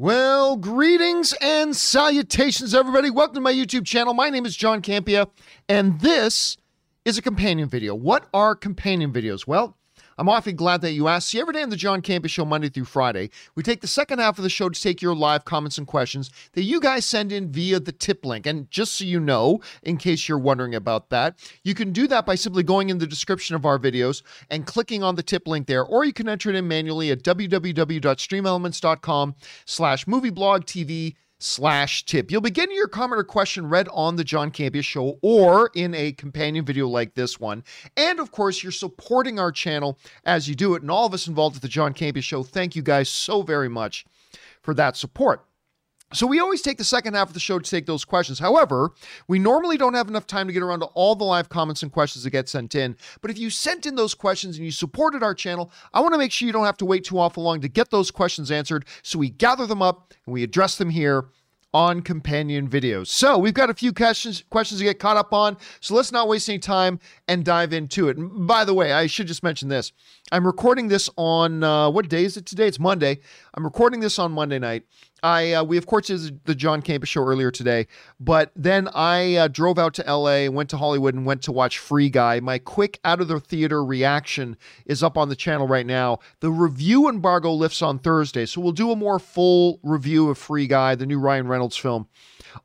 Well, greetings and salutations, everybody. Welcome to my YouTube channel. My name is John Campea, and this is a companion video. What are companion videos? Well, I'm awfully glad that you asked. See, every day on the John Campea Show, Monday through Friday, we take the second half of the show to take your live comments and questions that you guys send in via the tip link. And just so you know, in case you're wondering about that, you can do that by simply going in the description of our videos and clicking on the tip link there, or you can enter it in manually at www.streamelements.com slash movieblogtv slash tip. You'll be getting your comment or question read on the John Campea show or in a companion video like this one. And of course, you're supporting our channel as you do it. And all of us involved at the John Campea show, thank you guys so very much for that support. So we always take the second half of the show to take those questions. However, we normally don't have enough time to get around to all the live comments and questions that get sent in. But if you sent in those questions and you supported our channel, I want to make sure you don't have to wait too awful long to get those questions answered. So we gather them up and we address them here on companion videos. So we've got a few questions questions to get caught up on. So let's not waste any time and dive into it. And by the way, I should just mention this. I'm recording this on uh, what day is it today? It's Monday. I'm recording this on Monday night. I uh, we of course did the John Campea show earlier today, but then I uh, drove out to L.A., went to Hollywood, and went to watch Free Guy. My quick out of the theater reaction is up on the channel right now. The review embargo lifts on Thursday, so we'll do a more full review of Free Guy, the new Ryan Reynolds film,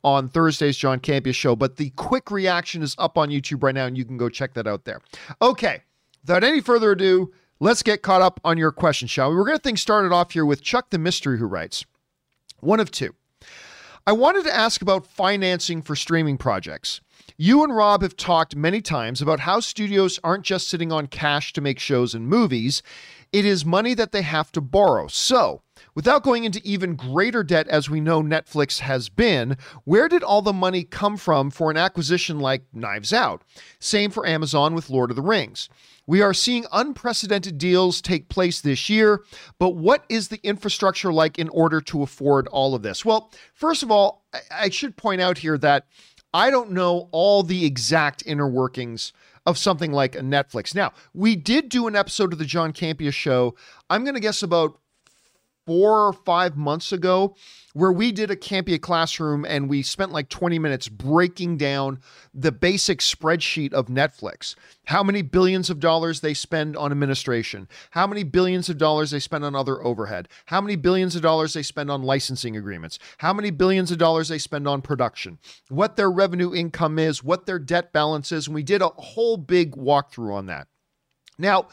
on Thursday's John Campea show. But the quick reaction is up on YouTube right now, and you can go check that out there. Okay, without any further ado. Let's get caught up on your question, shall we? We're going to things started off here with Chuck the Mystery, who writes one of two. I wanted to ask about financing for streaming projects. You and Rob have talked many times about how studios aren't just sitting on cash to make shows and movies, it is money that they have to borrow. So, without going into even greater debt as we know Netflix has been, where did all the money come from for an acquisition like Knives Out? Same for Amazon with Lord of the Rings. We are seeing unprecedented deals take place this year, but what is the infrastructure like in order to afford all of this? Well, first of all, I should point out here that I don't know all the exact inner workings of something like a Netflix. Now, we did do an episode of the John Campea show, I'm going to guess about four or five months ago where we did a Campea classroom and we spent like 20 minutes breaking down the basic spreadsheet of Netflix. How many billions of dollars they spend on administration, how many billions of dollars they spend on other overhead, how many billions of dollars they spend on licensing agreements, how many billions of dollars they spend on production, what their revenue income is, what their debt balance is. And we did a whole big walkthrough on that. Now,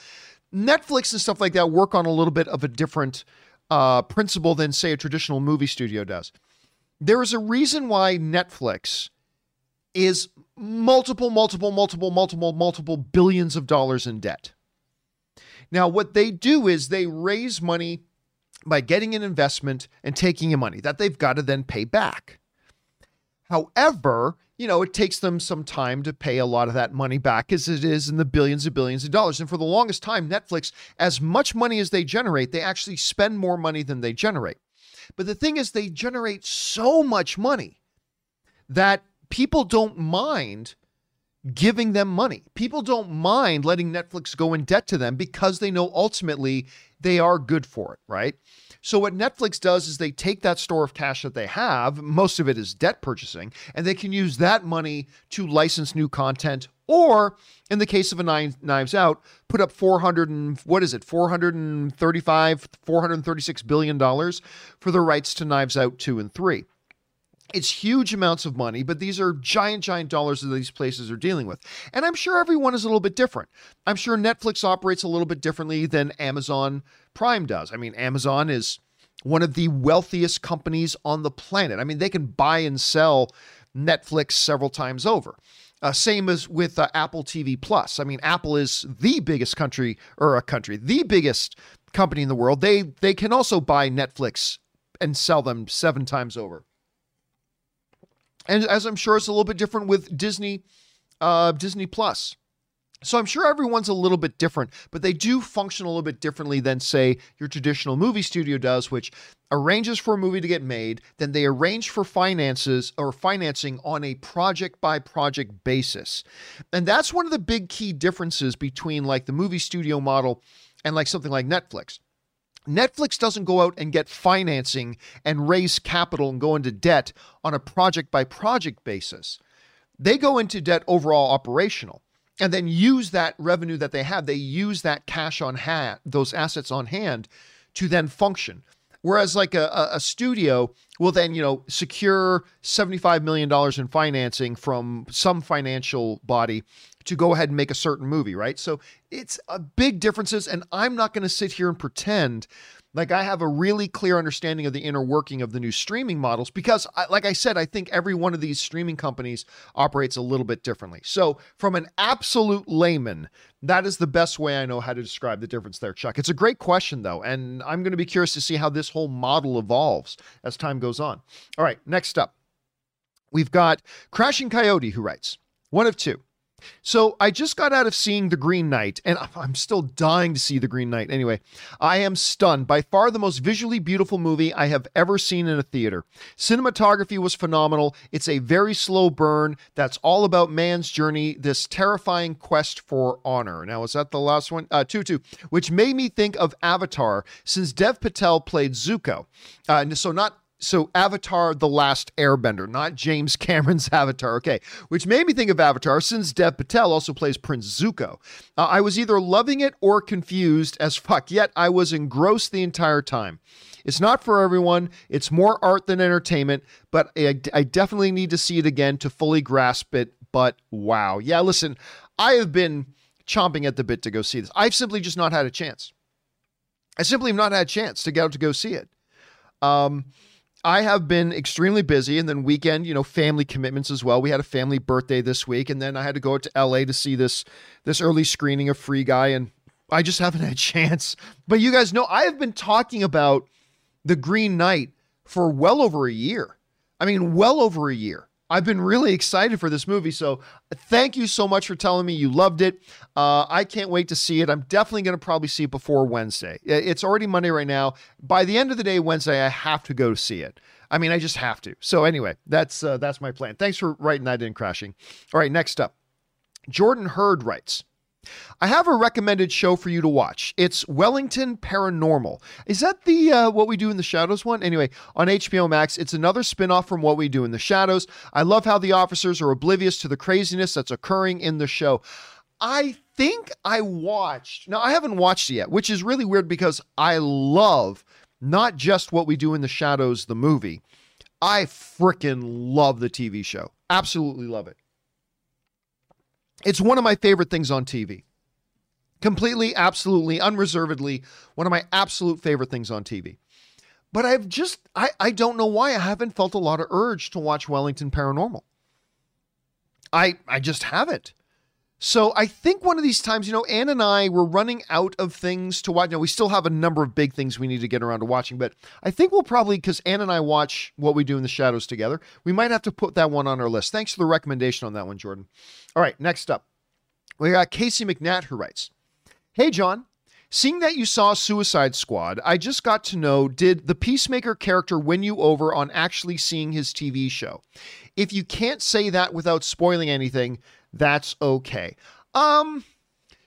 Netflix and stuff like that work on a little bit of a different uh, principle than, say, a traditional movie studio does. There is a reason why Netflix is multiple, multiple, multiple, multiple, multiple billions of dollars in debt. Now, what they do is they raise money by getting an investment and taking in money that they've got to then pay back. However, you know, it takes them some time to pay a lot of that money back as it is in the billions and billions of dollars. And for the longest time, Netflix, as much money as they generate, they actually spend more money than they generate. But the thing is, they generate so much money that people don't mind giving them money. People don't mind letting Netflix go in debt to them because they know ultimately they are good for it, right? So what Netflix does is they take that store of cash that they have, most of it is debt purchasing, and they can use that money to license new content or in the case of a knives out put up 400 and what is it 435 436 billion dollars for the rights to knives out 2 and 3 it's huge amounts of money, but these are giant, giant dollars that these places are dealing with. And I'm sure everyone is a little bit different. I'm sure Netflix operates a little bit differently than Amazon Prime does. I mean, Amazon is one of the wealthiest companies on the planet. I mean, they can buy and sell Netflix several times over. Uh, same as with uh, Apple TV Plus. I mean, Apple is the biggest country or a country, the biggest company in the world. They they can also buy Netflix and sell them seven times over. And as I'm sure it's a little bit different with Disney, uh, Disney Plus. So I'm sure everyone's a little bit different, but they do function a little bit differently than, say, your traditional movie studio does, which arranges for a movie to get made, then they arrange for finances or financing on a project by project basis. And that's one of the big key differences between like the movie studio model and like something like Netflix. Netflix doesn't go out and get financing and raise capital and go into debt on a project by project basis. They go into debt overall operational and then use that revenue that they have. They use that cash on hand, those assets on hand to then function. Whereas like a, a studio will then, you know, secure $75 million in financing from some financial body to go ahead and make a certain movie, right? So it's a big differences. And I'm not going to sit here and pretend like I have a really clear understanding of the inner working of the new streaming models because like I said I think every one of these streaming companies operates a little bit differently. So from an absolute layman, that is the best way I know how to describe the difference there, Chuck. It's a great question though, and I'm going to be curious to see how this whole model evolves as time goes on. All right, next up. We've got Crashing Coyote who writes, one of two. So I just got out of seeing The Green Knight, and I'm still dying to see The Green Knight. Anyway, I am stunned. By far the most visually beautiful movie I have ever seen in a theater. Cinematography was phenomenal. It's a very slow burn that's all about man's journey, this terrifying quest for honor. Now, is that the last one? Uh, two, which made me think of Avatar, since Dev Patel played Zuko. Uh, so not so Avatar: The Last Airbender, not James Cameron's Avatar. Okay, which made me think of Avatar since Dev Patel also plays Prince Zuko. Uh, I was either loving it or confused as fuck. Yet I was engrossed the entire time. It's not for everyone. It's more art than entertainment, but I, I definitely need to see it again to fully grasp it. But wow, yeah. Listen, I have been chomping at the bit to go see this. I've simply just not had a chance. I simply have not had a chance to get out to go see it. Um, I have been extremely busy and then weekend, you know, family commitments as well. We had a family birthday this week and then I had to go to LA to see this this early screening of Free Guy and I just haven't had a chance. But you guys know I have been talking about The Green Knight for well over a year. I mean, well over a year. I've been really excited for this movie. So thank you so much for telling me you loved it. Uh, I can't wait to see it. I'm definitely going to probably see it before Wednesday. It's already Monday right now. By the end of the day, Wednesday, I have to go see it. I mean, I just have to. So anyway, that's uh, that's my plan. Thanks for writing that in, crashing. All right, next up, Jordan Hurd writes. I have a recommended show for you to watch. It's Wellington Paranormal. Is that the uh, What We Do in the Shadows one? Anyway, on HBO Max, it's another spin-off from What We Do in the Shadows. I love how the officers are oblivious to the craziness that's occurring in the show. I think I watched. Now, I haven't watched it yet, which is really weird because I love not just What We Do in the Shadows, the movie. I freaking love the TV show. Absolutely love it. It's one of my favorite things on TV. Completely, absolutely, unreservedly, one of my absolute favorite things on TV. But I've just, I, I don't know why I haven't felt a lot of urge to watch Wellington Paranormal. I, I just haven't. So I think one of these times, you know, Ann and I were running out of things to watch. Now we still have a number of big things we need to get around to watching, but I think we'll probably because Ann and I watch what we do in the shadows together, we might have to put that one on our list. Thanks for the recommendation on that one, Jordan. All right, next up, we got Casey McNatt who writes, "Hey John, Seeing that you saw Suicide Squad, I just got to know did the Peacemaker character win you over on actually seeing his TV show? If you can't say that without spoiling anything, that's okay. Um,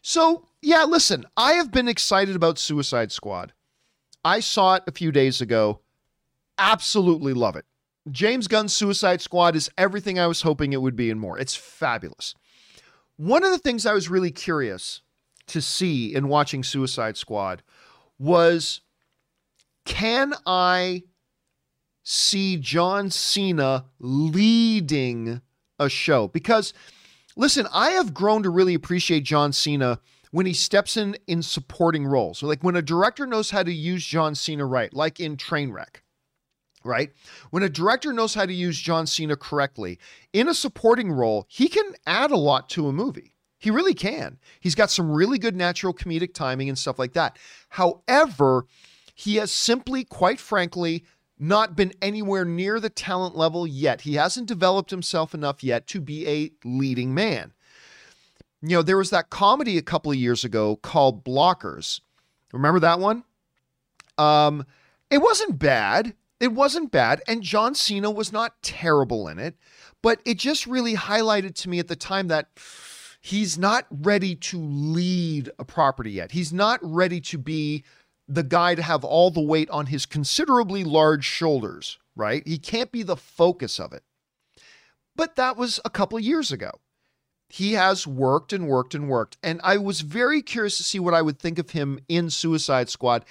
so yeah, listen, I have been excited about Suicide Squad. I saw it a few days ago. Absolutely love it. James Gunn's Suicide Squad is everything I was hoping it would be and more. It's fabulous. One of the things I was really curious to see in watching Suicide Squad was can I see John Cena leading a show? Because listen, I have grown to really appreciate John Cena when he steps in in supporting roles. Like when a director knows how to use John Cena right, like in Trainwreck, right? When a director knows how to use John Cena correctly in a supporting role, he can add a lot to a movie. He really can. He's got some really good natural comedic timing and stuff like that. However, he has simply, quite frankly, not been anywhere near the talent level yet. He hasn't developed himself enough yet to be a leading man. You know, there was that comedy a couple of years ago called Blockers. Remember that one? Um, it wasn't bad. It wasn't bad. And John Cena was not terrible in it, but it just really highlighted to me at the time that he's not ready to lead a property yet. He's not ready to be the guy to have all the weight on his considerably large shoulders, right? He can't be the focus of it. But that was a couple of years ago. He has worked and worked and worked. And I was very curious to see what I would think of him in Suicide Squad.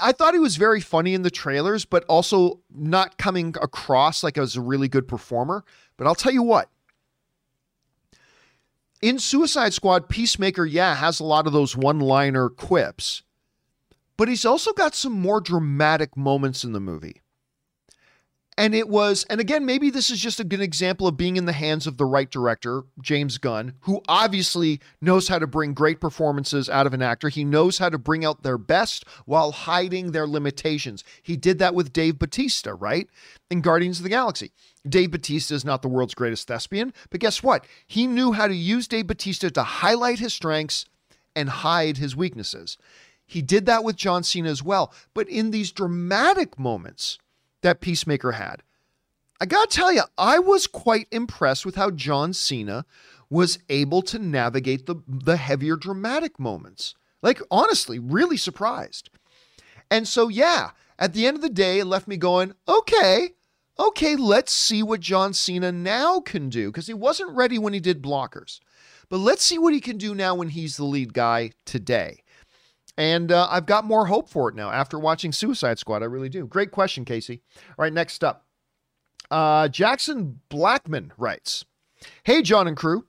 I thought he was very funny in the trailers, but also not coming across like I was a really good performer. But I'll tell you what, in Suicide Squad, Peacemaker, yeah, has a lot of those one liner quips, but he's also got some more dramatic moments in the movie. And it was, and again, maybe this is just a good example of being in the hands of the right director, James Gunn, who obviously knows how to bring great performances out of an actor. He knows how to bring out their best while hiding their limitations. He did that with Dave Bautista, right? In Guardians of the Galaxy. Dave Bautista is not the world's greatest thespian, but guess what? He knew how to use Dave Bautista to highlight his strengths and hide his weaknesses. He did that with John Cena as well. But in these dramatic moments, that Peacemaker had. I got to tell you, I was quite impressed with how John Cena was able to navigate the, the heavier dramatic moments. Like, honestly, really surprised. And so, yeah, at the end of the day, it left me going, okay, okay, let's see what John Cena now can do because he wasn't ready when he did blockers. But let's see what he can do now when he's the lead guy today. And uh, I've got more hope for it now after watching Suicide Squad. I really do. Great question, Casey. All right, next up. Uh, Jackson Blackman writes Hey, John and crew.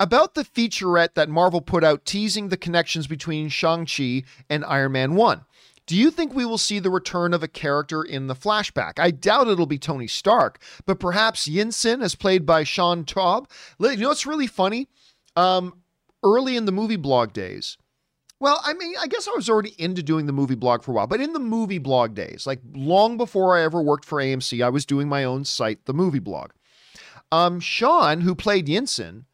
About the featurette that Marvel put out teasing the connections between Shang-Chi and Iron Man 1. Do you think we will see the return of a character in the flashback? I doubt it'll be Tony Stark, but perhaps Yinsen, as played by Shaun Toub. You know what's really funny? Um, early in the movie blog days, well, I mean, I guess I was already into doing the movie blog for a while, but in the movie blog days, like long before I ever worked for AMC, I was doing my own site, the movie blog. Um, Shaun, who played Yinsen,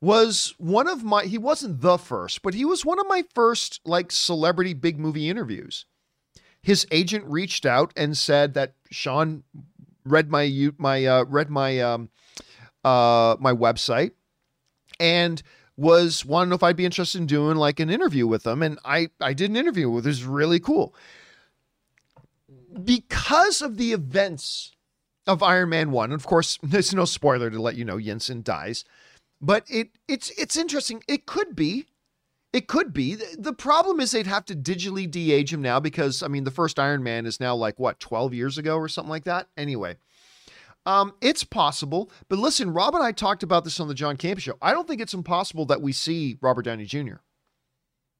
was one of my, he wasn't the first, but he was one of my first like celebrity big movie interviews. His agent reached out and said that Shaun read my, my, uh, read my, um, uh, my website and was know if I'd be interested in doing like an interview with them. And I, I did an interview with it was really cool. Because of the events of Iron Man 1, of course, there's no spoiler to let you know Yinsen dies. But it it's it's interesting. It could be. It could be. The problem is they'd have to digitally de-age him now because I mean the first Iron Man is now like what, 12 years ago or something like that. Anyway, um, it's possible, but listen, Rob and I talked about this on the John Campea show. I don't think it's impossible that we see Robert Downey Jr.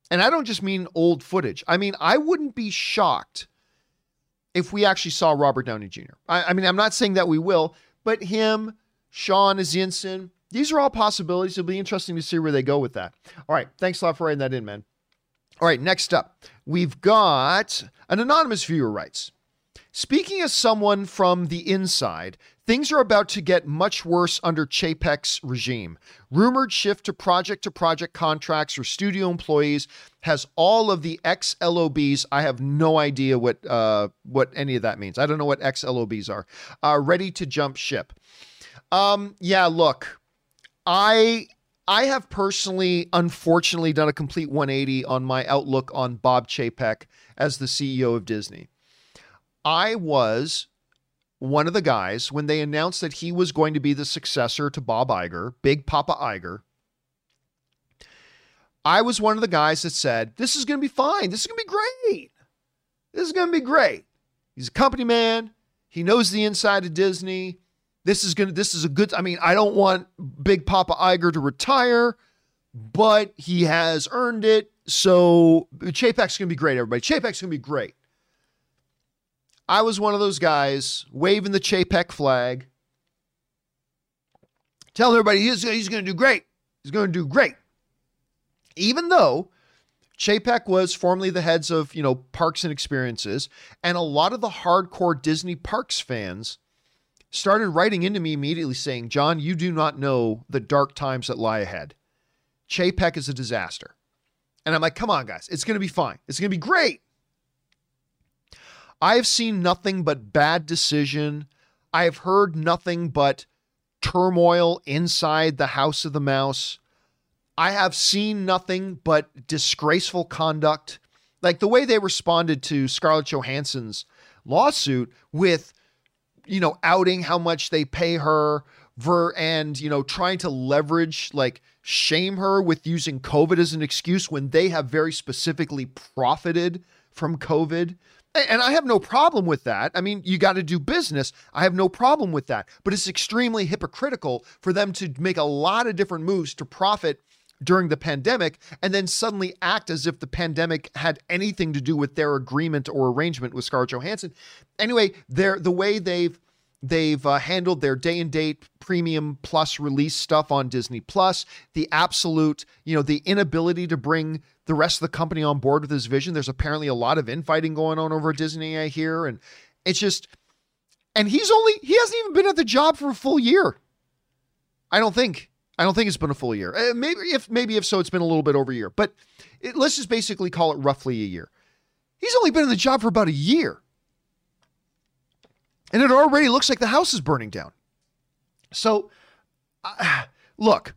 And I don't just mean old footage. I mean, I wouldn't be shocked if we actually saw Robert Downey Jr. I, I mean, I'm not saying that we will, but him, Shaun as Yinsen, these are all possibilities. It'll be interesting to see where they go with that. All right. Thanks a lot for writing that in, man. All right. Next up, we've got an anonymous viewer writes Speaking as someone from the inside, things are about to get much worse under Chapek's regime. Rumored shift to project to project contracts for studio employees has all of the XLOBs. I have no idea what uh, what any of that means. I don't know what XLOBs are. Uh, ready to jump ship. Um, yeah, look, I I have personally, unfortunately, done a complete 180 on my outlook on Bob Chapek as the CEO of Disney. I was one of the guys when they announced that he was going to be the successor to Bob Iger, Big Papa Iger. I was one of the guys that said, This is going to be fine. This is going to be great. This is going to be great. He's a company man. He knows the inside of Disney. This is going to, this is a good, I mean, I don't want Big Papa Iger to retire, but he has earned it. So Chapek's going to be great, everybody. Chapek's going to be great. I was one of those guys waving the Chapek flag, telling everybody he's, he's going to do great. He's going to do great. Even though Chapek was formerly the heads of, you know, parks and experiences, and a lot of the hardcore Disney parks fans started writing into me immediately saying, John, you do not know the dark times that lie ahead. Chapek is a disaster. And I'm like, come on, guys, it's going to be fine. It's going to be great. I have seen nothing but bad decision. I have heard nothing but turmoil inside the House of the Mouse. I have seen nothing but disgraceful conduct Like the way they responded to Scarlett Johansson's lawsuit with, you know, outing how much they pay her ver and, you know, trying to leverage, like shame her with using COVID as an excuse when they have very specifically profited from COVID. And I have no problem with that. I mean, you got to do business. I have no problem with that. But it's extremely hypocritical for them to make a lot of different moves to profit during the pandemic and then suddenly act as if the pandemic had anything to do with their agreement or arrangement with Scarlett Johansson. Anyway, they're, the way they've they've uh, handled their day and date premium plus release stuff on Disney Plus, the absolute, you know, the inability to bring the rest of the company on board with his vision. There's apparently a lot of infighting going on over Disney, I hear, and it's just and he's only he hasn't even been at the job for a full year. I don't think. I don't think it's been a full year. Uh, maybe if maybe if so, it's been a little bit over a year. But it, let's just basically call it roughly a year. He's only been in the job for about a year, and it already looks like the house is burning down. So, uh, look,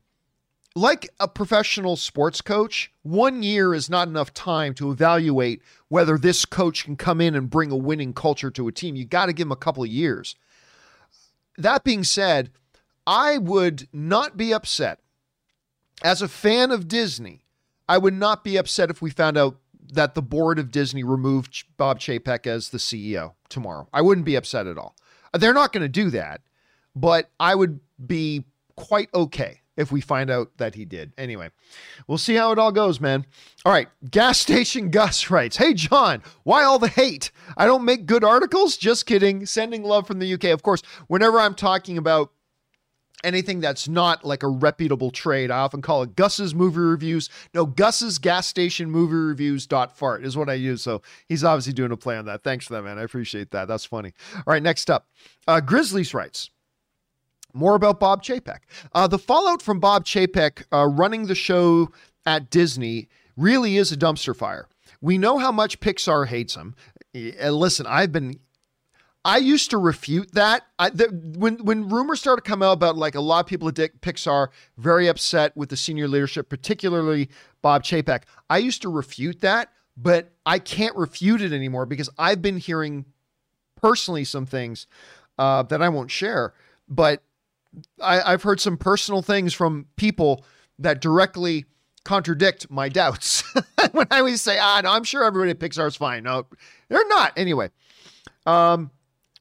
like a professional sports coach, one year is not enough time to evaluate whether this coach can come in and bring a winning culture to a team. You got to give him a couple of years. That being said I would not be upset. As a fan of Disney, I would not be upset if we found out that the board of Disney removed Bob Chapek as the CEO tomorrow. I wouldn't be upset at all. Uh, they're not going to do that, but I would be quite okay if we find out that he did. Anyway, we'll see how it all goes, man. All right, gas station Gus writes, "Hey John, why all the hate? I don't make good articles. Just kidding. Sending love from the UK. Of course, whenever I'm talking about anything that's not like a reputable trade. I often call it Gus's movie reviews. No, Gus's gas station movie reviews dot fart is what I use. So he's obviously doing a play on that. Thanks for that, man. I appreciate that. That's funny. All right, next up, uh, Grizzlies writes. More about Bob Chapek. Uh, the fallout from Bob Chapek uh, running the show at Disney really is a dumpster fire. We know how much Pixar hates him. And listen, I've been I used to refute that. I, the, when when rumors started to come out about like a lot of people at Pixar very upset with the senior leadership, particularly Bob Chapek, I used to refute that, but I can't refute it anymore because I've been hearing personally some things uh, that I won't share, but I, I've heard some personal things from people that directly contradict my doubts. when I always say, ah, no, I'm sure everybody at Pixar is fine. No, they're not. Anyway, um,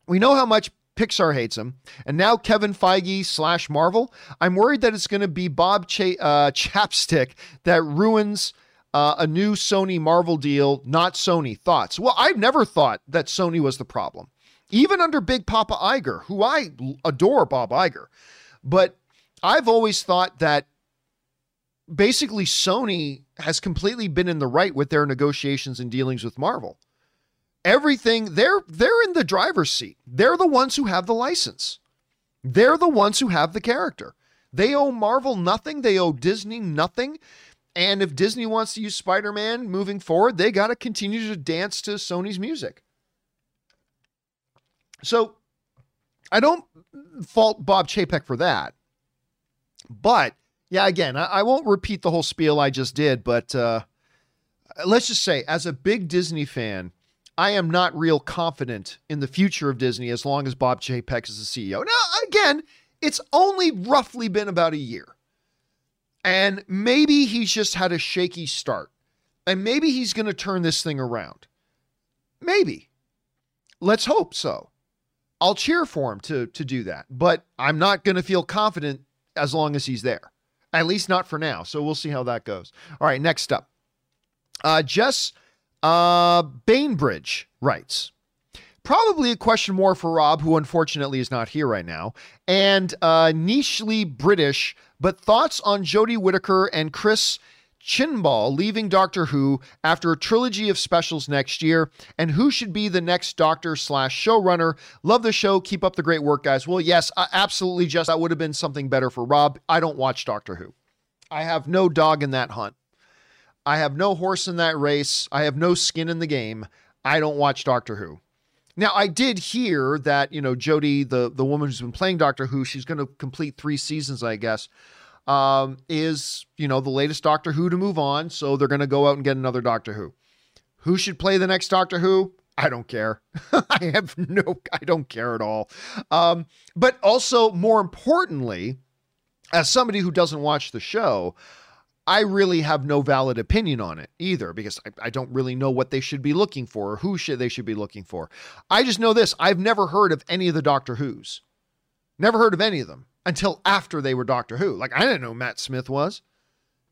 we know how much Pixar hates him, and now Kevin Feige slash Marvel. I'm worried that it's going to be Bob Ch- uh, Chapstick that ruins uh, a new Sony Marvel deal, not Sony. Thoughts? Well, I've never thought that Sony was the problem, even under Big Papa Iger, who I adore, Bob Iger. But I've always thought that basically Sony has completely been in the right with their negotiations and dealings with Marvel everything they're they're in the driver's seat. They're the ones who have the license. They're the ones who have the character. They owe Marvel nothing, they owe Disney nothing. And if Disney wants to use Spider-Man moving forward, they got to continue to dance to Sony's music. So I don't fault Bob Chapek for that. But yeah, again, I, I won't repeat the whole spiel I just did, but uh, let's just say, as a big Disney fan, I am not real confident in the future of Disney as long as Bob Chapek is the CEO. Now, again, it's only roughly been about a year. And maybe he's just had a shaky start. And maybe he's going to turn this thing around. Maybe. Let's hope so. I'll cheer for him to, to do that. But I'm not going to feel confident as long as he's there. At least not for now. So we'll see how that goes. All right, next up. Uh, Jess uh, Bainbridge writes, probably a question more for Rob, who unfortunately is not here right now, and uh, nichely British, but thoughts on Jodie Whittaker and Chris Chibnall leaving Doctor Who after a trilogy of specials next year, and who should be the next Doctor slash showrunner. Love the show. Keep up the great work, guys. Well, yes, absolutely. Just that would have been something better for Rob. I don't watch Doctor Who. I have no dog in that hunt. I have no horse in that race. I have no skin in the game. I don't watch Doctor Who. Now, I did hear that, you know, Jodie, the, the woman who's been playing Doctor Who, she's going to complete three seasons, I guess, um, is, you know, the latest Doctor Who to move on. So they're going to go out and get another Doctor Who. Who should play the next Doctor Who? I don't care. I have no, I don't care at all. Um, but also, more importantly, as somebody who doesn't watch the show, I really have no valid opinion on it either because I, I, don't really know what they should be looking for or who should they should be looking for. I just know this: I've never heard of any of the Doctor Who's, never heard of any of them until after they were Doctor Who. Like I didn't know Matt Smith was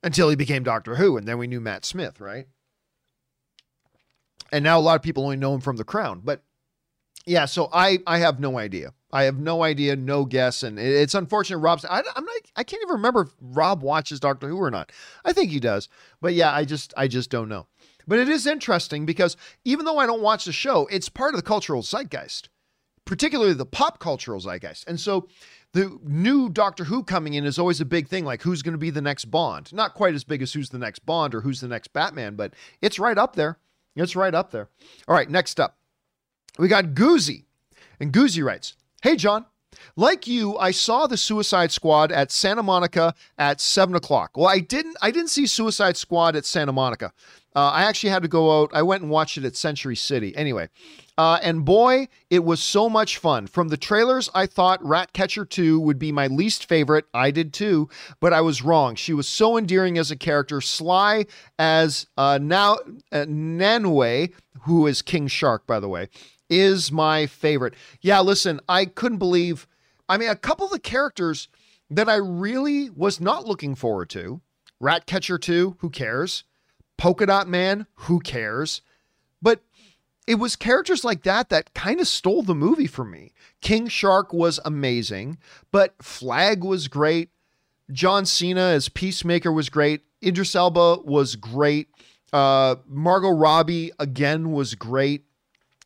until he became Doctor Who, and then we knew Matt Smith, right? And now a lot of people only know him from The Crown, but yeah. So I I have no idea. I have no idea, no guess, and it's unfortunate. Rob's. I, I'm not. I can't even remember if Rob watches Doctor Who or not. I think he does, but yeah, I just, I just don't know. But it is interesting because even though I don't watch the show, it's part of the cultural zeitgeist, particularly the pop cultural zeitgeist. And so, the new Doctor Who coming in is always a big thing. Like who's going to be the next Bond? Not quite as big as who's the next Bond or who's the next Batman, but it's right up there. It's right up there. All right, next up, we got Goozy, and Goozy writes. Hey, John. Like you, I saw the Suicide Squad at Santa Monica at seven o'clock. Well, I didn't. I didn't see Suicide Squad at Santa Monica. Uh, I actually had to go out. I went and watched it at Century City. Anyway, uh, and boy, it was so much fun. From the trailers, I thought Ratcatcher 2 would be my least favorite. I did too, but I was wrong. She was so endearing as a character, sly as uh, now uh, who is King Shark, by the way, is my favorite. Yeah, listen, I couldn't believe. I mean, a couple of the characters that I really was not looking forward to Ratcatcher 2, who cares? Polka Dot Man, who cares? But it was characters like that that kind of stole the movie for me. King Shark was amazing, but Flag was great. John Cena as Peacemaker was great. Idris Elba was great. Uh, Margot Robbie again was great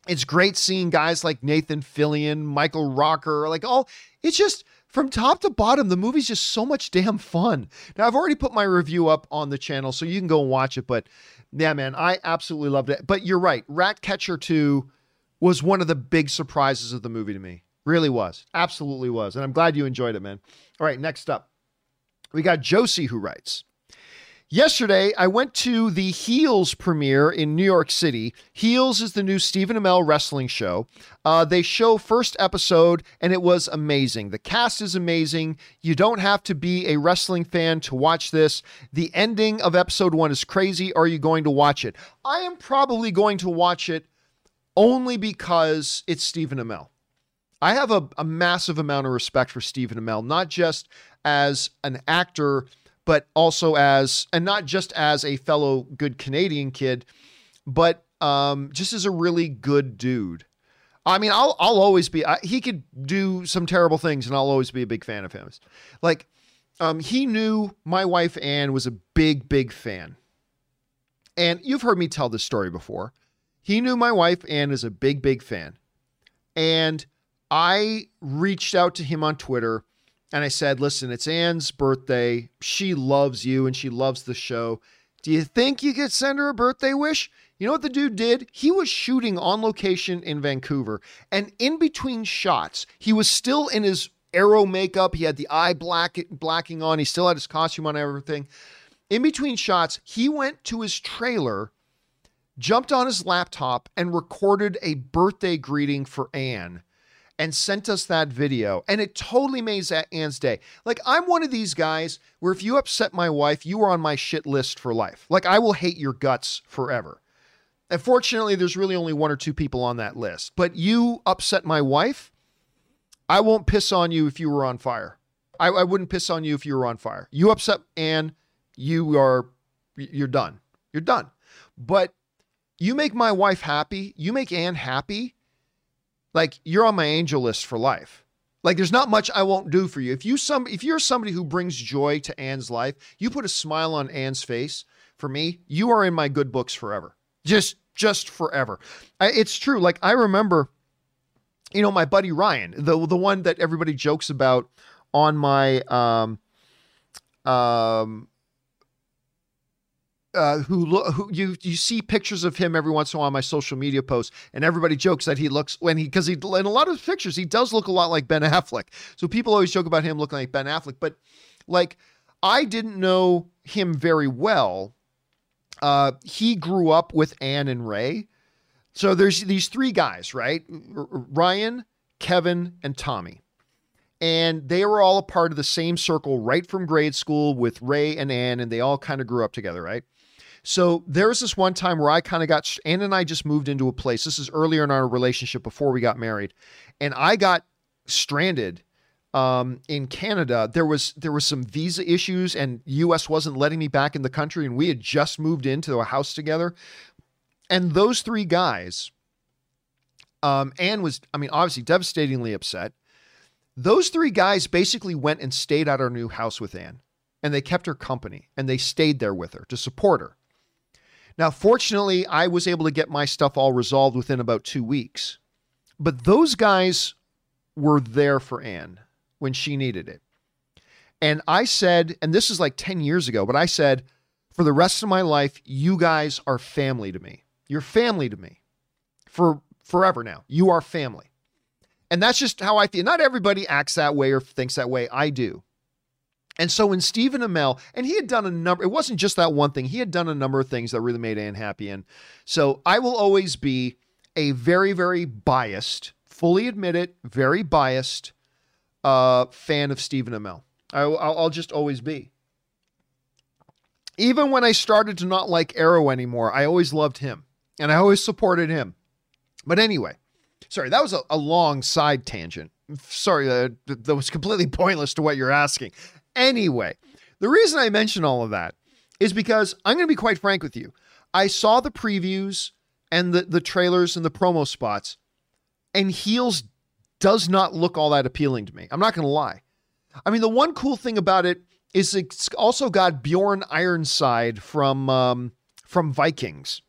it's great seeing guys like Nathan Fillion, Michael Rooker, like all it's just from top to bottom, the movie's just so much damn fun. Now I've already put my review up on the channel, so you can go and watch it. But yeah, man, I absolutely loved it. But you're right, Ratcatcher 2 was one of the big surprises of the movie to me. Really was. Absolutely was. And I'm glad you enjoyed it, man. All right, next up. We got Josie who writes. Yesterday, I went to the Heels premiere in New York City. Heels is the new Stephen Amell wrestling show. Uh, they show first episode, and it was amazing. The cast is amazing. You don't have to be a wrestling fan to watch this. The ending of episode one is crazy. Are you going to watch it? I am probably going to watch it only because it's Stephen Amell. I have a, a massive amount of respect for Stephen Amell, not just as an actor but also as, and not just as a fellow good Canadian kid, but um, just as a really good dude. I mean, I'll I'll always be. I, he could do some terrible things, and I'll always be a big fan of him. Like, um, he knew my wife Anne was a big, big fan, and you've heard me tell this story before. He knew my wife Anne is a big, big fan, and I reached out to him on Twitter and I said, listen, it's Anne's birthday. She loves you and she loves the show. Do you think you could send her a birthday wish? You know what the dude did? He was shooting on location in Vancouver. And in between shots, he was still in his arrow makeup. He had the eye black, blacking on. He still had his costume on everything. In between shots, he went to his trailer, jumped on his laptop, and recorded a birthday greeting for Anne and sent us that video. And it totally made Anne's day. Like, I'm one of these guys where if you upset my wife, you are on my shit list for life. Like, I will hate your guts forever. And fortunately, there's really only one or two people on that list. But you upset my wife, I won't piss on you if you were on fire. I, I wouldn't piss on you if you were on fire. You upset Anne, you are, you're done. You're done. But you make my wife happy, you make Anne happy, like you're on my angel list for life. Like there's not much I won't do for you. If you some if you're somebody who brings joy to Anne's life, you put a smile on Anne's face, for me, you are in my good books forever. Just just forever. I, it's true. Like I remember you know my buddy Ryan, the the one that everybody jokes about on my um um uh, who look who you you see pictures of him every once in a while on my social media posts, and everybody jokes that he looks when he because he in a lot of pictures he does look a lot like Ben Affleck. So people always joke about him looking like Ben Affleck, but like I didn't know him very well uh, he grew up with Anne and Ray. So there's these three guys, right? R- Ryan, Kevin, and Tommy. And they were all a part of the same circle right from grade school with Ray and Anne, and they all kind of grew up together, right? So there was this one time where I kind of got, Anne and I just moved into a place. This is earlier in our relationship before we got married. And I got stranded um, in Canada, there was there was some visa issues, and U.S. wasn't letting me back in the country, and we had just moved into a house together. And those three guys, um, Anne was, I mean, obviously devastatingly upset. Those three guys basically went and stayed at our new house with Anne, and they kept her company, and they stayed there with her to support her. Now, fortunately, I was able to get my stuff all resolved within about two weeks. But those guys were there for Anne when she needed it. And I said, and this is like 10 years ago, but I said, for the rest of my life, you guys are family to me. You're family to me for forever now. You are family. And that's just how I feel. Not everybody acts that way or thinks that way. I do. And so when Stephen Amell, and he had done a number, it wasn't just that one thing, he had done a number of things that really made Anne happy. And so I will always be a very, very biased, fully admit it, very biased uh, fan of Stephen Amell. I, I'll just always be. Even when I started to not like Arrow anymore, I always loved him and I always supported him. But anyway, sorry, that was a, a long side tangent. Sorry, uh, that was completely pointless to what you're asking. Anyway, the reason I mention all of that is because I'm going to be quite frank with you. I saw the previews and the, the trailers and the promo spots, and Heels does not look all that appealing to me. I'm not going to lie. I mean, the one cool thing about it is it's also got Bjorn Ironside from um, from Vikings.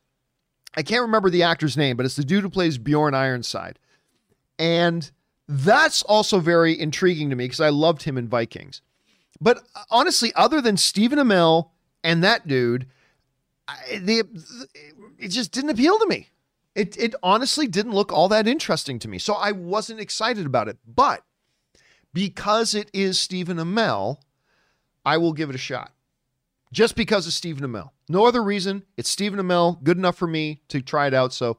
I can't remember the actor's name, but it's the dude who plays Bjorn Ironside, and that's also very intriguing to me because I loved him in Vikings. But uh, honestly, other than Stephen Amell and that dude, I, they, it just didn't appeal to me. It, it honestly didn't look all that interesting to me. So I wasn't excited about it. But because it is Stephen Amell, I will give it a shot. Just because of Stephen Amell. No other reason. It's Stephen Amell, good enough for me to try it out. So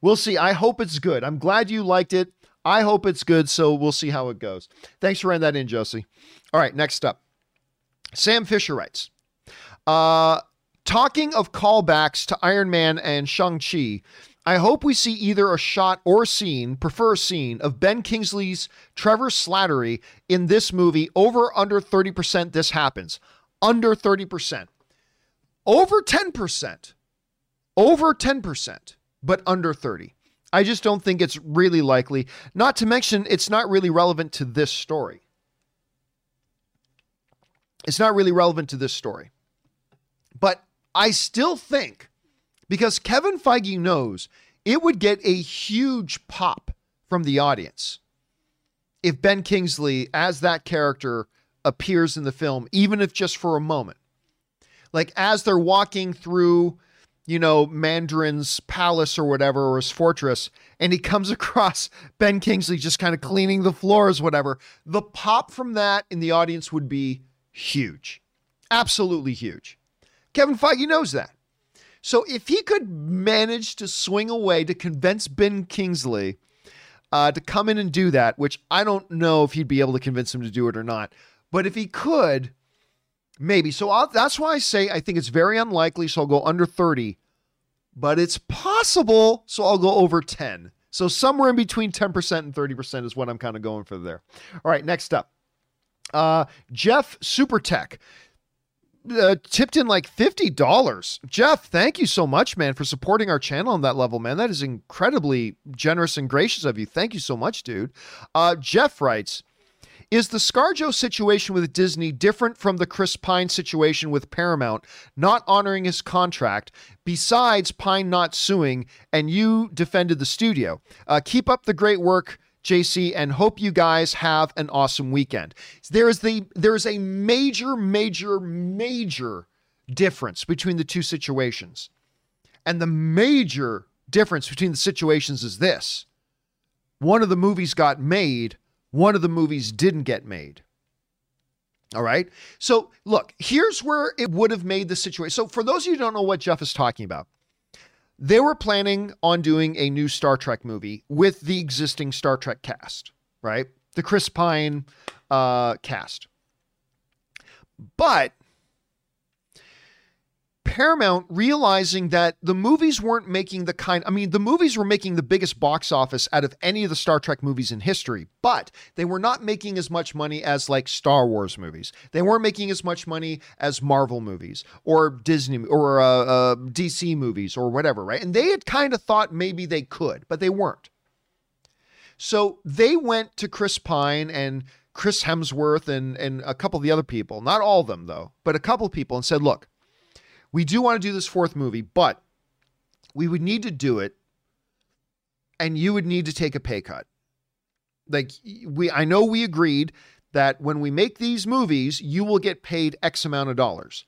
we'll see. I hope it's good. I'm glad you liked it. I hope it's good. So we'll see how it goes. Thanks for writing that in, Josie. All right, next up. Sam Fisher writes, uh, talking of callbacks to Iron Man and Shang-Chi, I hope we see either a shot or scene, prefer a scene, of Ben Kingsley's Trevor Slattery in this movie over under 30% this happens. Under 30%. Over 10%. Over 10%, but under 30. I just don't think it's really likely. Not to mention, it's not really relevant to this story. It's not really relevant to this story. But I still think because Kevin Feige knows it would get a huge pop from the audience if Ben Kingsley, as that character, appears in the film, even if just for a moment. Like as they're walking through, you know, Mandarin's palace or whatever, or his fortress, and he comes across Ben Kingsley just kind of cleaning the floors, whatever. The pop from that in the audience would be huge. Absolutely huge. Kevin Feige knows that. So if he could manage to swing away to convince Ben Kingsley uh, to come in and do that, which I don't know if he'd be able to convince him to do it or not, but if he could, maybe. So I'll, that's why I say I think it's very unlikely. So I'll go under 30, but it's possible. So I'll go over 10. So somewhere in between 10% and 30% is what I'm kind of going for there. All right, next up. Uh, Jeff Supertech uh, tipped in like $50. Jeff, thank you so much, man, for supporting our channel on that level, man. That is incredibly generous and gracious of you. Thank you so much, dude. Uh, Jeff writes, is the ScarJo situation with Disney different from the Chris Pine situation with Paramount not honoring his contract, besides Pine not suing and you defended the studio? Uh, keep up the great work. JC, and hope you guys have an awesome weekend. There is the there is a major, major, major difference between the two situations. And the major difference between the situations is this. One of the movies got made, one of the movies didn't get made. All right. So, look, here's where it would have made the situation. So, for those of you who don't know what Jeff is talking about, they were planning on doing a new Star Trek movie with the existing Star Trek cast, right? The Chris Pine uh, cast. But Paramount realizing that the movies weren't making the kind, I mean, the movies were making the biggest box office out of any of the Star Trek movies in history, but they were not making as much money as like Star Wars movies. They weren't making as much money as Marvel movies or Disney or uh, uh, DC movies or whatever, right? And they had kind of thought maybe they could, but they weren't. So they went to Chris Pine and Chris Hemsworth and, and a couple of the other people, not all of them though, but a couple of people and said, look, we do want to do this fourth movie, but we would need to do it and you would need to take a pay cut. Like we I know we agreed that when we make these movies, you will get paid X amount of dollars.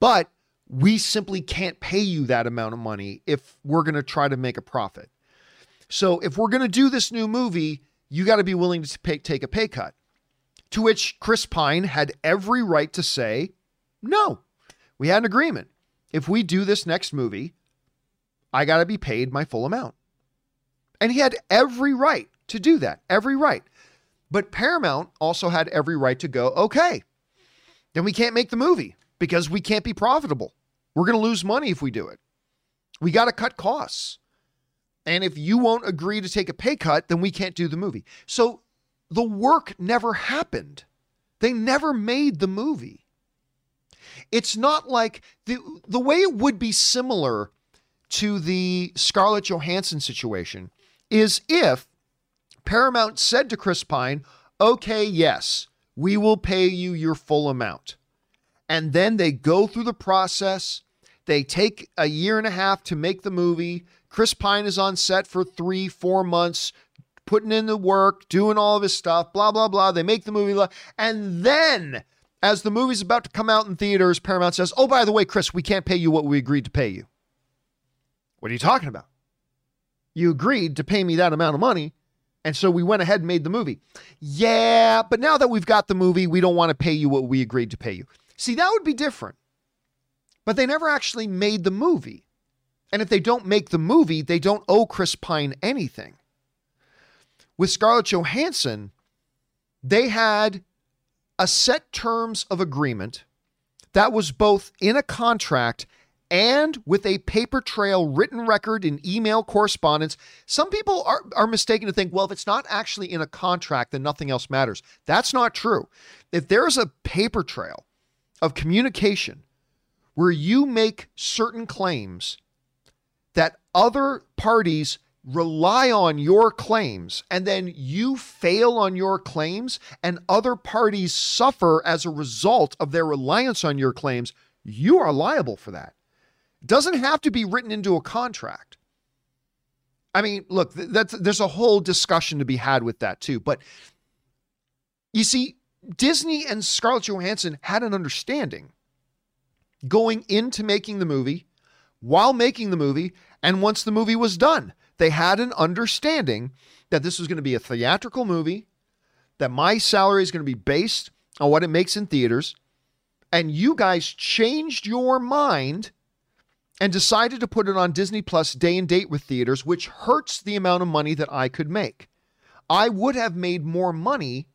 But we simply can't pay you that amount of money if we're going to try to make a profit. So if we're going to do this new movie, you got to be willing to pay, take a pay cut. To which Chris Pine had every right to say, no, we had an agreement. If we do this next movie, I got to be paid my full amount. And he had every right to do that, every right. But Paramount also had every right to go, okay, then we can't make the movie because we can't be profitable. We're going to lose money if we do it. We got to cut costs. And if you won't agree to take a pay cut, then we can't do the movie. So the work never happened. They never made the movie. It's not like the the way it would be similar to the Scarlett Johansson situation is if Paramount said to Chris Pine, "Okay, yes, we will pay you your full amount." And then they go through the process. They take a year and a half to make the movie. Chris Pine is on set for three, four months, putting in the work, doing all of his stuff, blah, blah, blah. They make the movie. And then as the movie's about to come out in theaters, Paramount says, Oh, by the way, Chris, we can't pay you what we agreed to pay you. What are you talking about? You agreed to pay me that amount of money. And so we went ahead and made the movie. Yeah, but now that we've got the movie, we don't want to pay you what we agreed to pay you. See, that would be different. But they never actually made the movie. And if they don't make the movie, they don't owe Chris Pine anything. With Scarlett Johansson, they had a set terms of agreement that was both in a contract and with a paper trail written record in email correspondence. Some people are, are mistaken to think, well, if it's not actually in a contract, then nothing else matters. That's not true. If there's a paper trail of communication where you make certain claims that other parties rely on your claims and then you fail on your claims and other parties suffer as a result of their reliance on your claims, you are liable for that. It doesn't have to be written into a contract. I mean, look, that's there's a whole discussion to be had with that too, but you see Disney and Scarlett Johansson had an understanding going into making the movie, while making the movie, and once the movie was done. They had an understanding that this was going to be a theatrical movie, that my salary is going to be based on what it makes in theaters. And you guys changed your mind and decided to put it on Disney Plus day and date with theaters, which hurts the amount of money that I could make. I would have made more money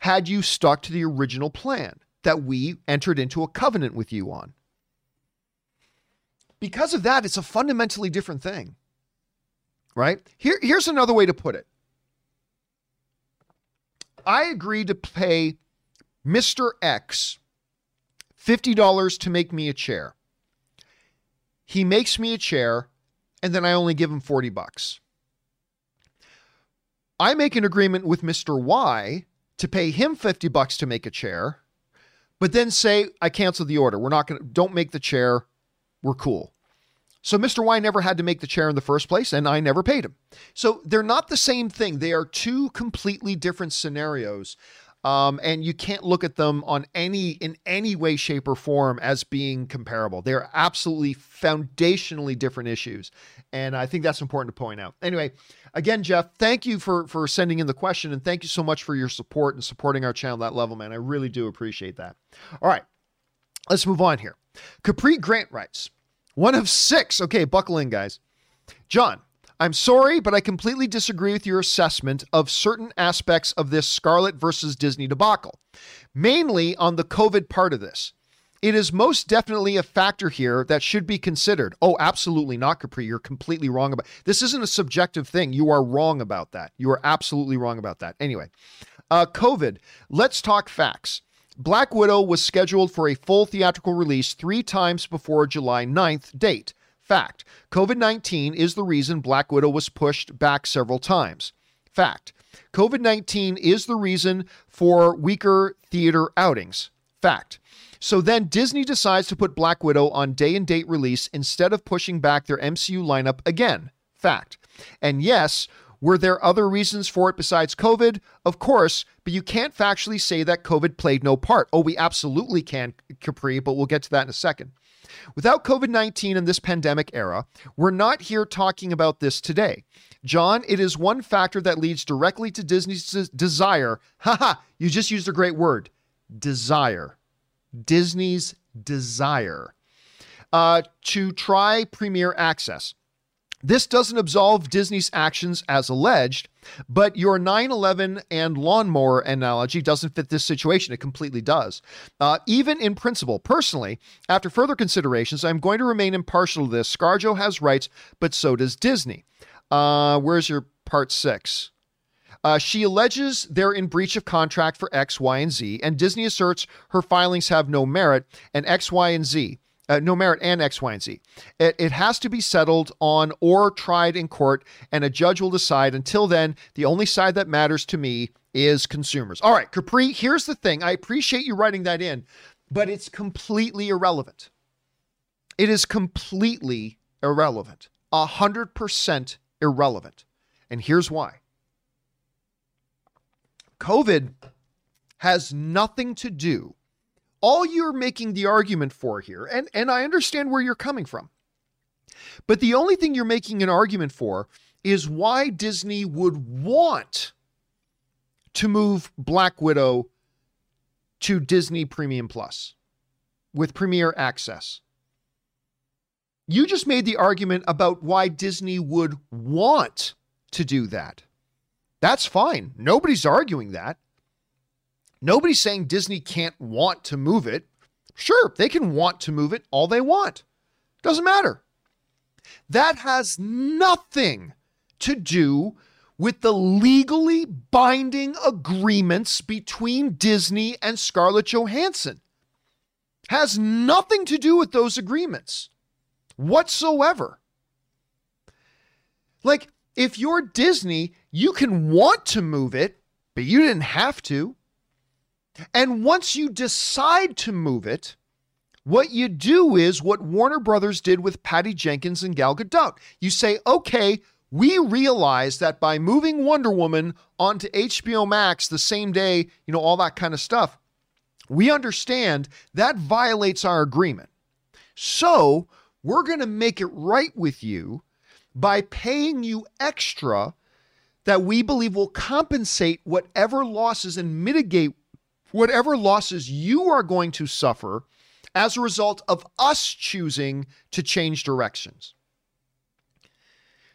had you stuck to the original plan that we entered into a covenant with you on. Because of that, it's a fundamentally different thing right? Here, here's another way to put it. I agreed to pay Mr. X $50 to make me a chair. He makes me a chair, and then I only give him 40 bucks. I make an agreement with Mr. Y to pay him 50 bucks to make a chair, but then say I cancel the order. We're not going to don't make the chair. We're cool. So Mr. Y never had to make the chair in the first place, and I never paid him. So they're not the same thing. They are two completely different scenarios Um, and you can't look at them on any in any way, shape, or form as being comparable. They're absolutely foundationally different issues, and I think that's important to point out. Anyway, again, Jeff, thank you for for sending in the question, and thank you so much for your support and supporting our channel at that level, man. I really do appreciate that. All right, let's move on here. Capri Grant writes, one of six. Okay, buckle in, guys. John, I'm sorry, but I completely disagree with your assessment of certain aspects of this Scarlett versus Disney debacle, mainly on the COVID part of this. It is most definitely a factor here that should be considered. Oh, absolutely not, Capri. You're completely wrong about this. Isn't a subjective thing. You are wrong about that. You are absolutely wrong about that. Anyway, uh, COVID. Let's talk facts. Black Widow was scheduled for a full theatrical release three times before July 9th date. Fact COVID 19 is the reason Black Widow was pushed back several times. Fact COVID 19 is the reason for weaker theater outings. Fact. So then Disney decides to put Black Widow on day and date release instead of pushing back their MCU lineup again. Fact. And yes, were there other reasons for it besides COVID? Of course, but you can't factually say that COVID played no part. Oh, we absolutely can, Capri, but we'll get to that in a second. Without COVID 19 and this pandemic era, we're not here talking about this today. John, it is one factor that leads directly to Disney's desire. Haha, you just used a great word desire. Disney's desire uh, to try Premier Access. This doesn't absolve Disney's actions as alleged, but your 9 11 and lawnmower analogy doesn't fit this situation. It completely does. Uh, even in principle, personally, after further considerations, I'm going to remain impartial to this. Scarjo has rights, but so does Disney. Uh, where's your part six? Uh, she alleges they're in breach of contract for X, Y, and Z, and Disney asserts her filings have no merit and X, Y, and Z uh, no merit and X, Y, and Z. It, it has to be settled on or tried in court, and a judge will decide. Until then, the only side that matters to me is consumers. All right, Capri, here's the thing. I appreciate you writing that in, but it's completely irrelevant. It is completely irrelevant. A hundred percent irrelevant. And here's why. COVID has nothing to do all you're making the argument for here, and, and I understand where you're coming from, but the only thing you're making an argument for is why Disney would want to move Black Widow to Disney Premium Plus with Premier Access. You just made the argument about why Disney would want to do that. That's fine. Nobody's arguing that. Nobody's saying Disney can't want to move it. Sure, they can want to move it all they want. Doesn't matter. That has nothing to do with the legally binding agreements between Disney and Scarlett Johansson. Has nothing to do with those agreements whatsoever. Like, if you're Disney, you can want to move it, but you didn't have to. And once you decide to move it, what you do is what Warner Brothers did with Patty Jenkins and Gal Gadot. You say, okay, we realize that by moving Wonder Woman onto HBO Max the same day, you know, all that kind of stuff, we understand that violates our agreement. So we're going to make it right with you by paying you extra that we believe will compensate whatever losses and mitigate whatever losses you are going to suffer as a result of us choosing to change directions.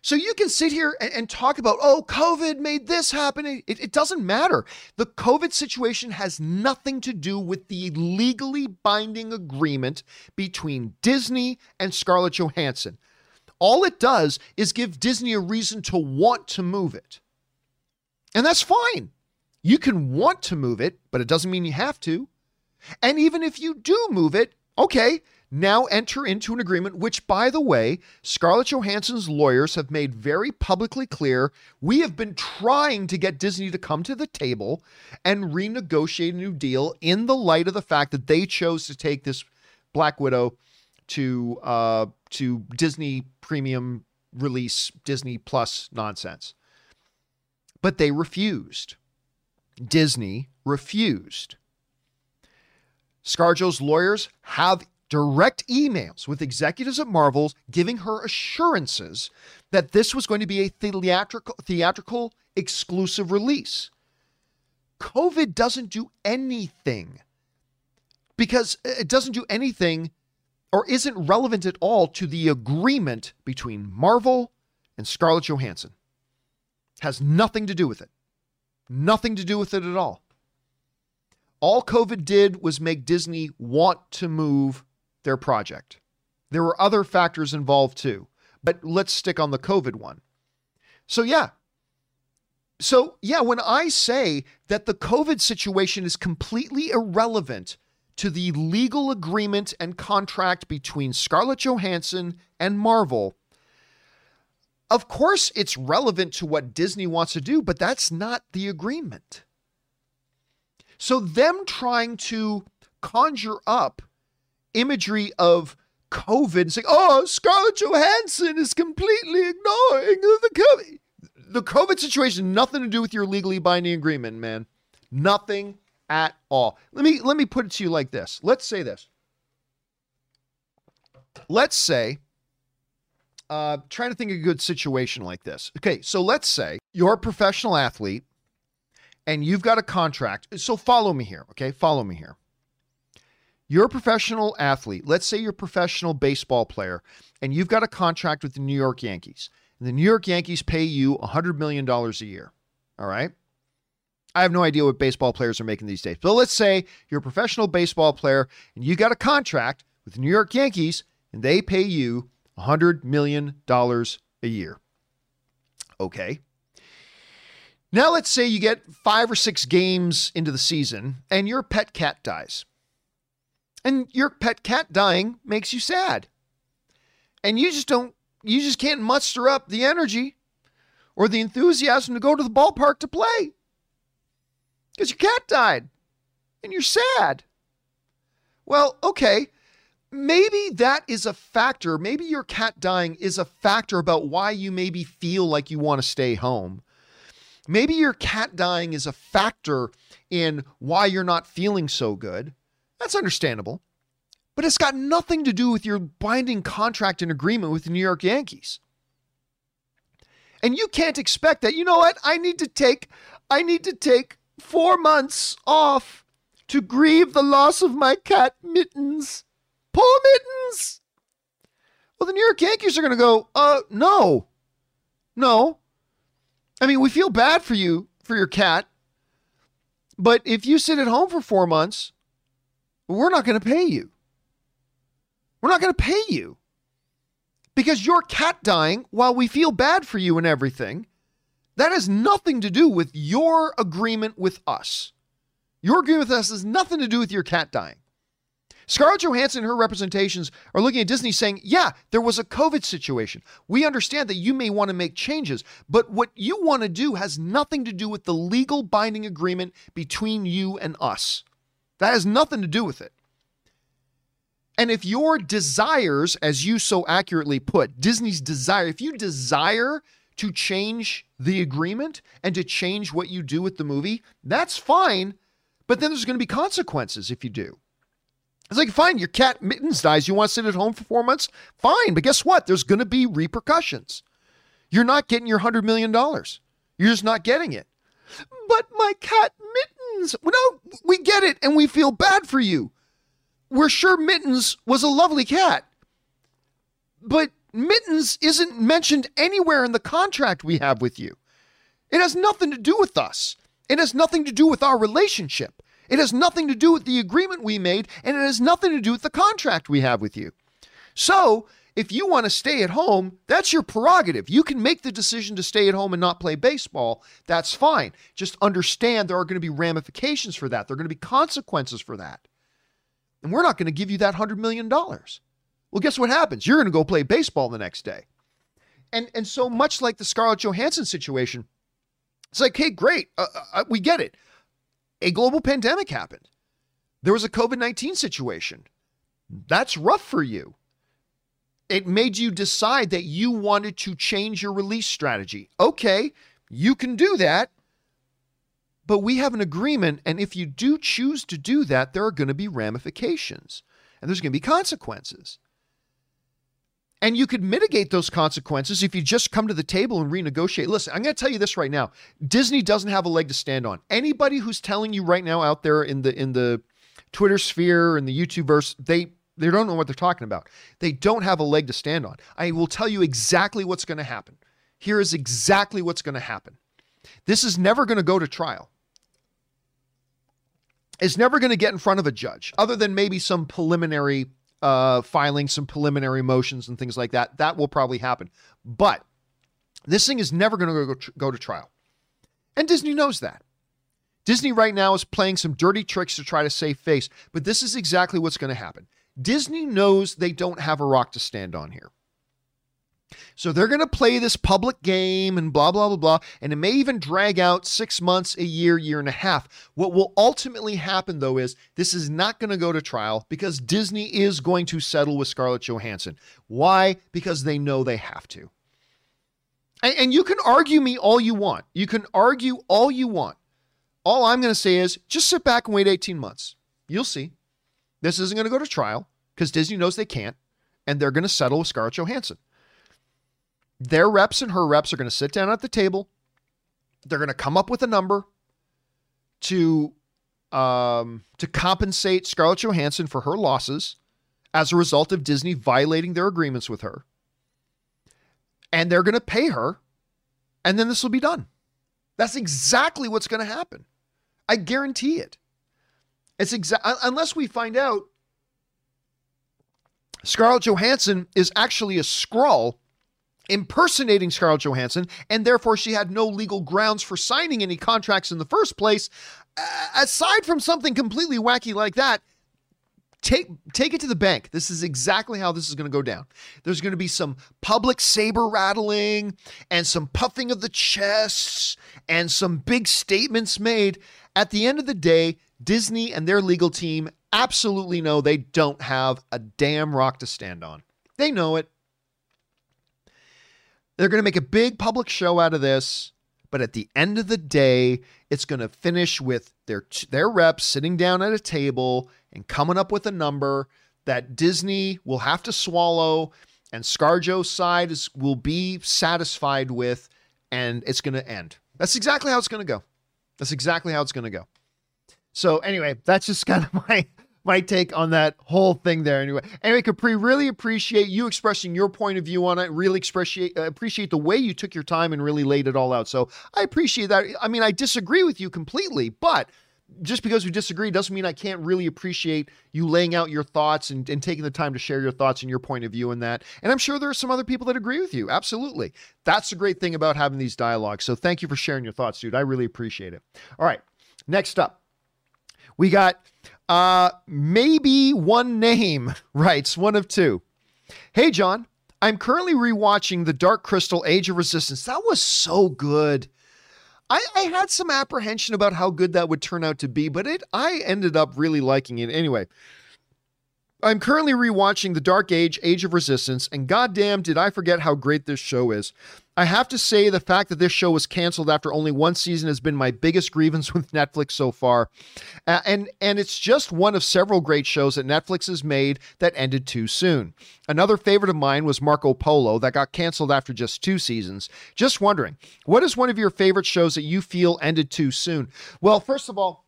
So you can sit here and, talk about, oh, COVID made this happen. It, it doesn't matter. The COVID situation has nothing to do with the legally binding agreement between Disney and Scarlett Johansson. All it does is give Disney a reason to want to move it. And that's fine. You can want to move it, but it doesn't mean you have to. And even if you do move it, okay, now enter into an agreement, which, by the way, Scarlett Johansson's lawyers have made very publicly clear. We have been trying to get Disney to come to the table and renegotiate a new deal in the light of the fact that they chose to take this Black Widow to uh, to Disney premium release, Disney Plus nonsense. But they refused. Disney refused. ScarJo's lawyers have direct emails with executives at Marvel's giving her assurances that this was going to be a theatrical, theatrical exclusive release. COVID doesn't do anything because uh, it doesn't do anything or isn't relevant at all to the agreement between Marvel and Scarlett Johansson. Has nothing to do with it. Nothing to do with it at all. All COVID did was make Disney want to move their project. There were other factors involved too, but let's stick on the COVID one. So, yeah. So, yeah, when I say that the COVID situation is completely irrelevant to the legal agreement and contract between Scarlett Johansson and Marvel, of course it's relevant to what Disney wants to do, but that's not the agreement. So, them trying to conjure up imagery of COVID and saying, oh, Scarlett Johansson is completely ignoring the COVID. The COVID situation, nothing to do with your legally binding agreement, man. Nothing at all. Let me let me put it to you like this. Let's say this. Let's say, uh, trying to think of a good situation like this. Okay, so let's say you're a professional athlete and you've got a contract. So follow me here, okay? Follow me here. You're a professional athlete. Let's say you're a professional baseball player and you've got a contract with the New York Yankees. And the New York Yankees pay you $100 million a year. All right. I have no idea what baseball players are making these days. But let's say you're a professional baseball player and you got a contract with the New York Yankees and they pay you $100 million a year. Okay. Now, let's say you get five or six games into the season and your pet cat dies. And your pet cat dying makes you sad. And you just don't, you just can't muster up the energy or the enthusiasm to go to the ballpark to play because your cat died and you're sad. Well, okay. Maybe that is a factor. Maybe your cat dying is a factor about why you maybe feel like you want to stay home. Maybe your cat dying is a factor in why you're not feeling so good. That's understandable. But it's got nothing to do with your binding contract and agreement with the New York Yankees. And you can't expect that, you know what? I need to take I need to take 4 months off to grieve the loss of my cat Mittens. Poor Mittens. Well, the New York Yankees are going to go, "Uh, no. No. I mean, we feel bad for you, for your cat. But if you sit at home for four months, we're not going to pay you. We're not going to pay you because your cat dying, while we feel bad for you and everything, that has nothing to do with your agreement with us. Your agreement with us has nothing to do with your cat dying. Scarlett Johansson and her representations are looking at Disney saying, yeah, there was a COVID situation. We understand that you may want to make changes, but what you want to do has nothing to do with the legal binding agreement between you and us. That has nothing to do with it. And if your desires, as you so accurately put, Disney's desire, if you desire to change the agreement and to change what you do with the movie, that's fine. But then there's going to be consequences if you do. It's like, fine, your cat Mittens dies. You want to sit at home for four months? Fine. But guess what? There's going to be repercussions. You're not getting your $100 million. You're just not getting it. But my cat Mittens, no, we get it and we feel bad for you. We're sure Mittens was a lovely cat. But Mittens isn't mentioned anywhere in the contract we have with you. It has nothing to do with us. It has nothing to do with our relationship. It has nothing to do with the agreement we made, and it has nothing to do with the contract we have with you. So, if you want to stay at home, that's your prerogative. You can make the decision to stay at home and not play baseball. That's fine. Just understand there are going to be ramifications for that, there are going to be consequences for that. And we're not going to give you that $100 million. Well, guess what happens? You're going to go play baseball the next day. And, and so much like the Scarlett Johansson situation, it's like, hey, great, uh, uh, we get it a global pandemic happened. There was a COVID 19 situation. That's rough for you. It made you decide that you wanted to change your release strategy. Okay, you can do that. but we have an agreement. And if you do choose to do that, there are going to be ramifications and there's going to be consequences. And you could mitigate those consequences if you just come to the table and renegotiate. Listen, I'm going to tell you this right now. Disney doesn't have a leg to stand on. Anybody who's telling you right now out there in the in the Twitter sphere and the YouTube verse, they they don't know what they're talking about. They don't have a leg to stand on. I will tell you exactly what's going to happen. Here is exactly what's going to happen. This is never going to go to trial. It's never going to get in front of a judge, other than maybe some preliminary uh, filing some preliminary motions and things like that. That will probably happen. But this thing is never going to go, go to trial. And Disney knows that. Disney right now is playing some dirty tricks to try to save face, but this is exactly what's going to happen. Disney knows they don't have a rock to stand on here. So they're going to play this public game and blah, blah, blah, blah. And it may even drag out six months, a year, year and a half. What will ultimately happen, though, is this is not going to go to trial because Disney is going to settle with Scarlett Johansson. Why? Because they know they have to. And, and you can argue me all you want. You can argue all you want. All I'm going to say is just sit back and wait 18 months. You'll see. This isn't going to go to trial because Disney knows they can't, and they're going to settle with Scarlett Johansson. Their reps and her reps are going to sit down at the table. They're going to come up with a number to um, to compensate Scarlett Johansson for her losses as a result of Disney violating their agreements with her. And they're going to pay her, and then this will be done. That's exactly what's going to happen. I guarantee it. It's exact unless we find out Scarlett Johansson is actually a Skrull impersonating Scarlett Johansson, and therefore she had no legal grounds for signing any contracts in the first place. Aside from something completely wacky like that, take take it to the bank. This is exactly how this is going to go down. There's going to be some public saber rattling and some puffing of the chests and some big statements made. At the end of the day, Disney and their legal team absolutely know they don't have a damn rock to stand on. They know it. They're going to make a big public show out of this, but at the end of the day, it's going to finish with their their reps sitting down at a table and coming up with a number that Disney will have to swallow and ScarJo's side is will be satisfied with and it's going to end. That's exactly how it's going to go. That's exactly how it's going to go. So anyway, that's just kind of my my take on that whole thing there. Anyway, anyway, Capri, really appreciate you expressing your point of view on it. Really appreciate uh, appreciate the way you took your time and really laid it all out. So I appreciate that. I mean, I disagree with you completely, but just because we disagree doesn't mean I can't really appreciate you laying out your thoughts and, and taking the time to share your thoughts and your point of view in that. And I'm sure there are some other people that agree with you. Absolutely. That's the great thing about having these dialogues. So thank you for sharing your thoughts, dude. I really appreciate it. All right. Next up, we got uh, maybe one name writes one of two. Hey, John, I'm currently rewatching The Dark Crystal Age of Resistance. That was so good. I, I had some apprehension about how good that would turn out to be, but it I ended up really liking it anyway. I'm currently rewatching The Dark Age, Age of Resistance, and goddamn, did I forget how great this show is. I have to say, the fact that this show was canceled after only one season has been my biggest grievance with Netflix so far, uh, and and it's just one of several great shows that Netflix has made that ended too soon. Another favorite of mine was Marco Polo that got canceled after just two seasons. Just wondering, what is one of your favorite shows that you feel ended too soon? Well, first of all,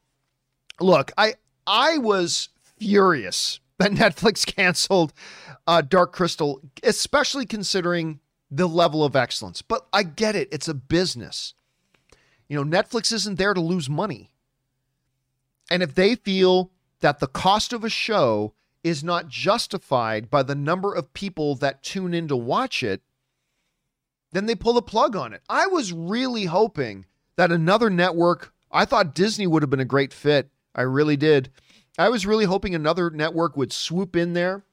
look, I I was furious that Netflix canceled uh, Dark Crystal, especially considering the level of excellence. But I get it, it's a business. You know, Netflix isn't there to lose money. And if they feel that the cost of a show is not justified by the number of people that tune in to watch it, then they pull the plug on it. I was really hoping that another network, I thought Disney would have been a great fit. I really did. I was really hoping another network would swoop in there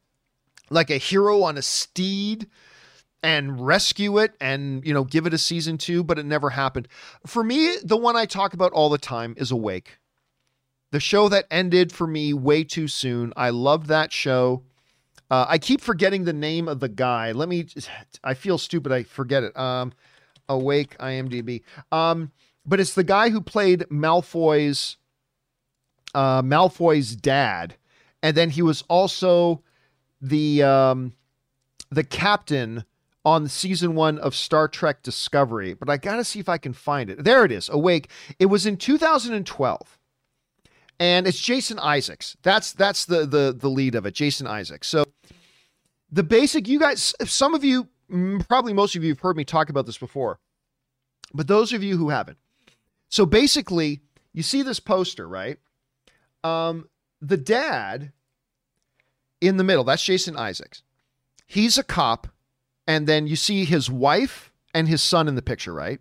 like a hero on a steed and rescue it and you know give it a season 2 but it never happened. For me the one I talk about all the time is Awake. The show that ended for me way too soon. I loved that show. Uh, I keep forgetting the name of the guy. Let me I feel stupid I forget it. Um Awake IMDb. Um but it's the guy who played Malfoy's uh, Malfoy's dad, and then he was also the um, the captain on season one of Star Trek Discovery. But I gotta see if I can find it. There it is. Awake. It was in 2012, and it's Jason Isaacs. That's that's the the the lead of it. Jason Isaacs. So the basic. You guys, some of you, probably most of you, have heard me talk about this before, but those of you who haven't. So basically, you see this poster, right? Um, the dad in the middle, that's Jason Isaacs. He's a cop, and then you see his wife and his son in the picture, right?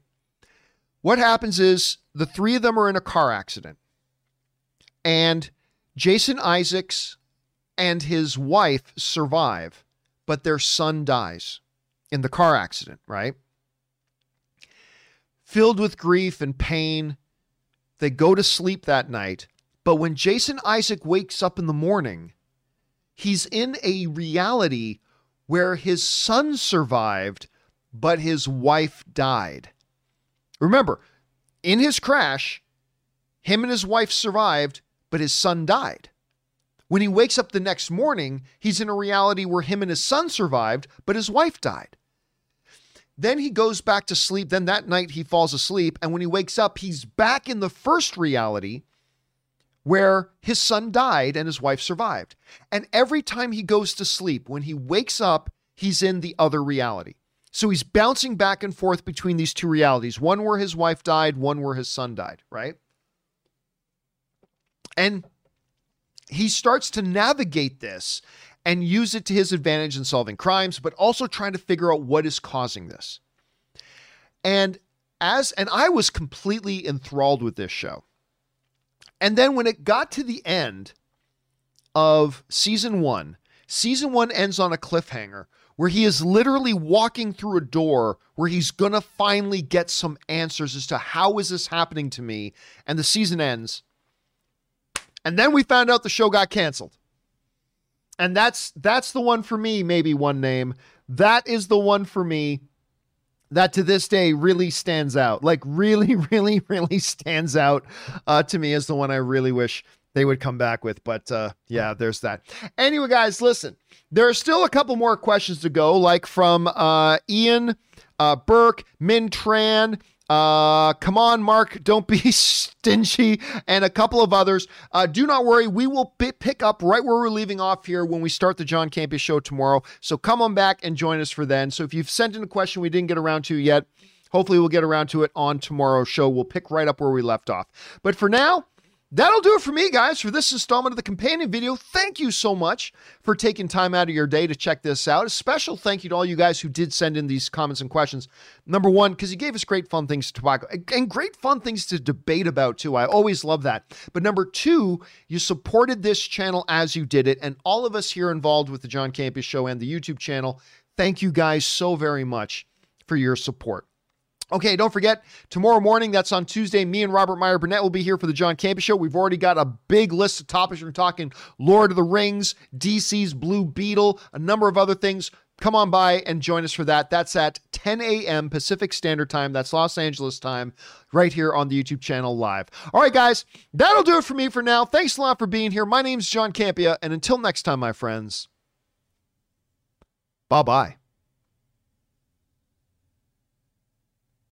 What happens is the three of them are in a car accident, and Jason Isaacs and his wife survive, but their son dies in the car accident, right? Filled with grief and pain, they go to sleep that night but when Jason Isaac wakes up in the morning, he's in a reality where his son survived, but his wife died. Remember, in his crash, him and his wife survived, but his son died. When he wakes up the next morning, he's in a reality where him and his son survived, but his wife died. Then he goes back to sleep. Then that night he falls asleep. And when he wakes up, he's back in the first reality where his son died and his wife survived. And every time he goes to sleep, when he wakes up, he's in the other reality. So he's bouncing back and forth between these two realities one where his wife died, one where his son died, right? And he starts to navigate this and use it to his advantage in solving crimes, but also trying to figure out what is causing this. And as and I was completely enthralled with this show. And then when it got to the end of season one, season one ends on a cliffhanger where he is literally walking through a door where he's going to finally get some answers as to how is this happening to me. And the season ends. And then we found out the show got canceled. And that's that's the one for me maybe one name. That is the one for me that to this day really stands out. Like really, really, really stands out uh, to me as the one I really wish they would come back with. But uh, yeah, there's that. Anyway, guys, listen. There are still a couple more questions to go, like from uh, Ian uh, Burke, Min Tran, uh, come on, Mark, don't be stingy, and a couple of others. Uh, do not worry, we will pick up right where we're leaving off here when we start the John Campea show tomorrow. So come on back and join us for then. So if you've sent in a question we didn't get around to yet, hopefully we'll get around to it on tomorrow's show. We'll pick right up where we left off. But for now, That'll do it for me, guys, for this installment of the companion video. Thank you so much for taking time out of your day to check this out. A special thank you to all you guys who did send in these comments and questions. Number one, because you gave us great fun things to talk and great fun things to debate about, too. I always love that. But number two, you supported this channel as you did it. And all of us here involved with the John Campea Show and the YouTube channel, thank you guys so very much for your support. Okay, don't forget, tomorrow morning, that's on Tuesday, me and Robert Meyer Burnett will be here for the John Campea Show. We've already got a big list of topics. We're talking Lord of the Rings, DC's Blue Beetle, a number of other things. Come on by and join us for that. That's at 10 a.m. Pacific Standard Time. That's Los Angeles time, right here on the YouTube channel live. All right, guys, that'll do it for me for now. Thanks a lot for being here. My name's John Campea, and until next time, my friends, bye bye.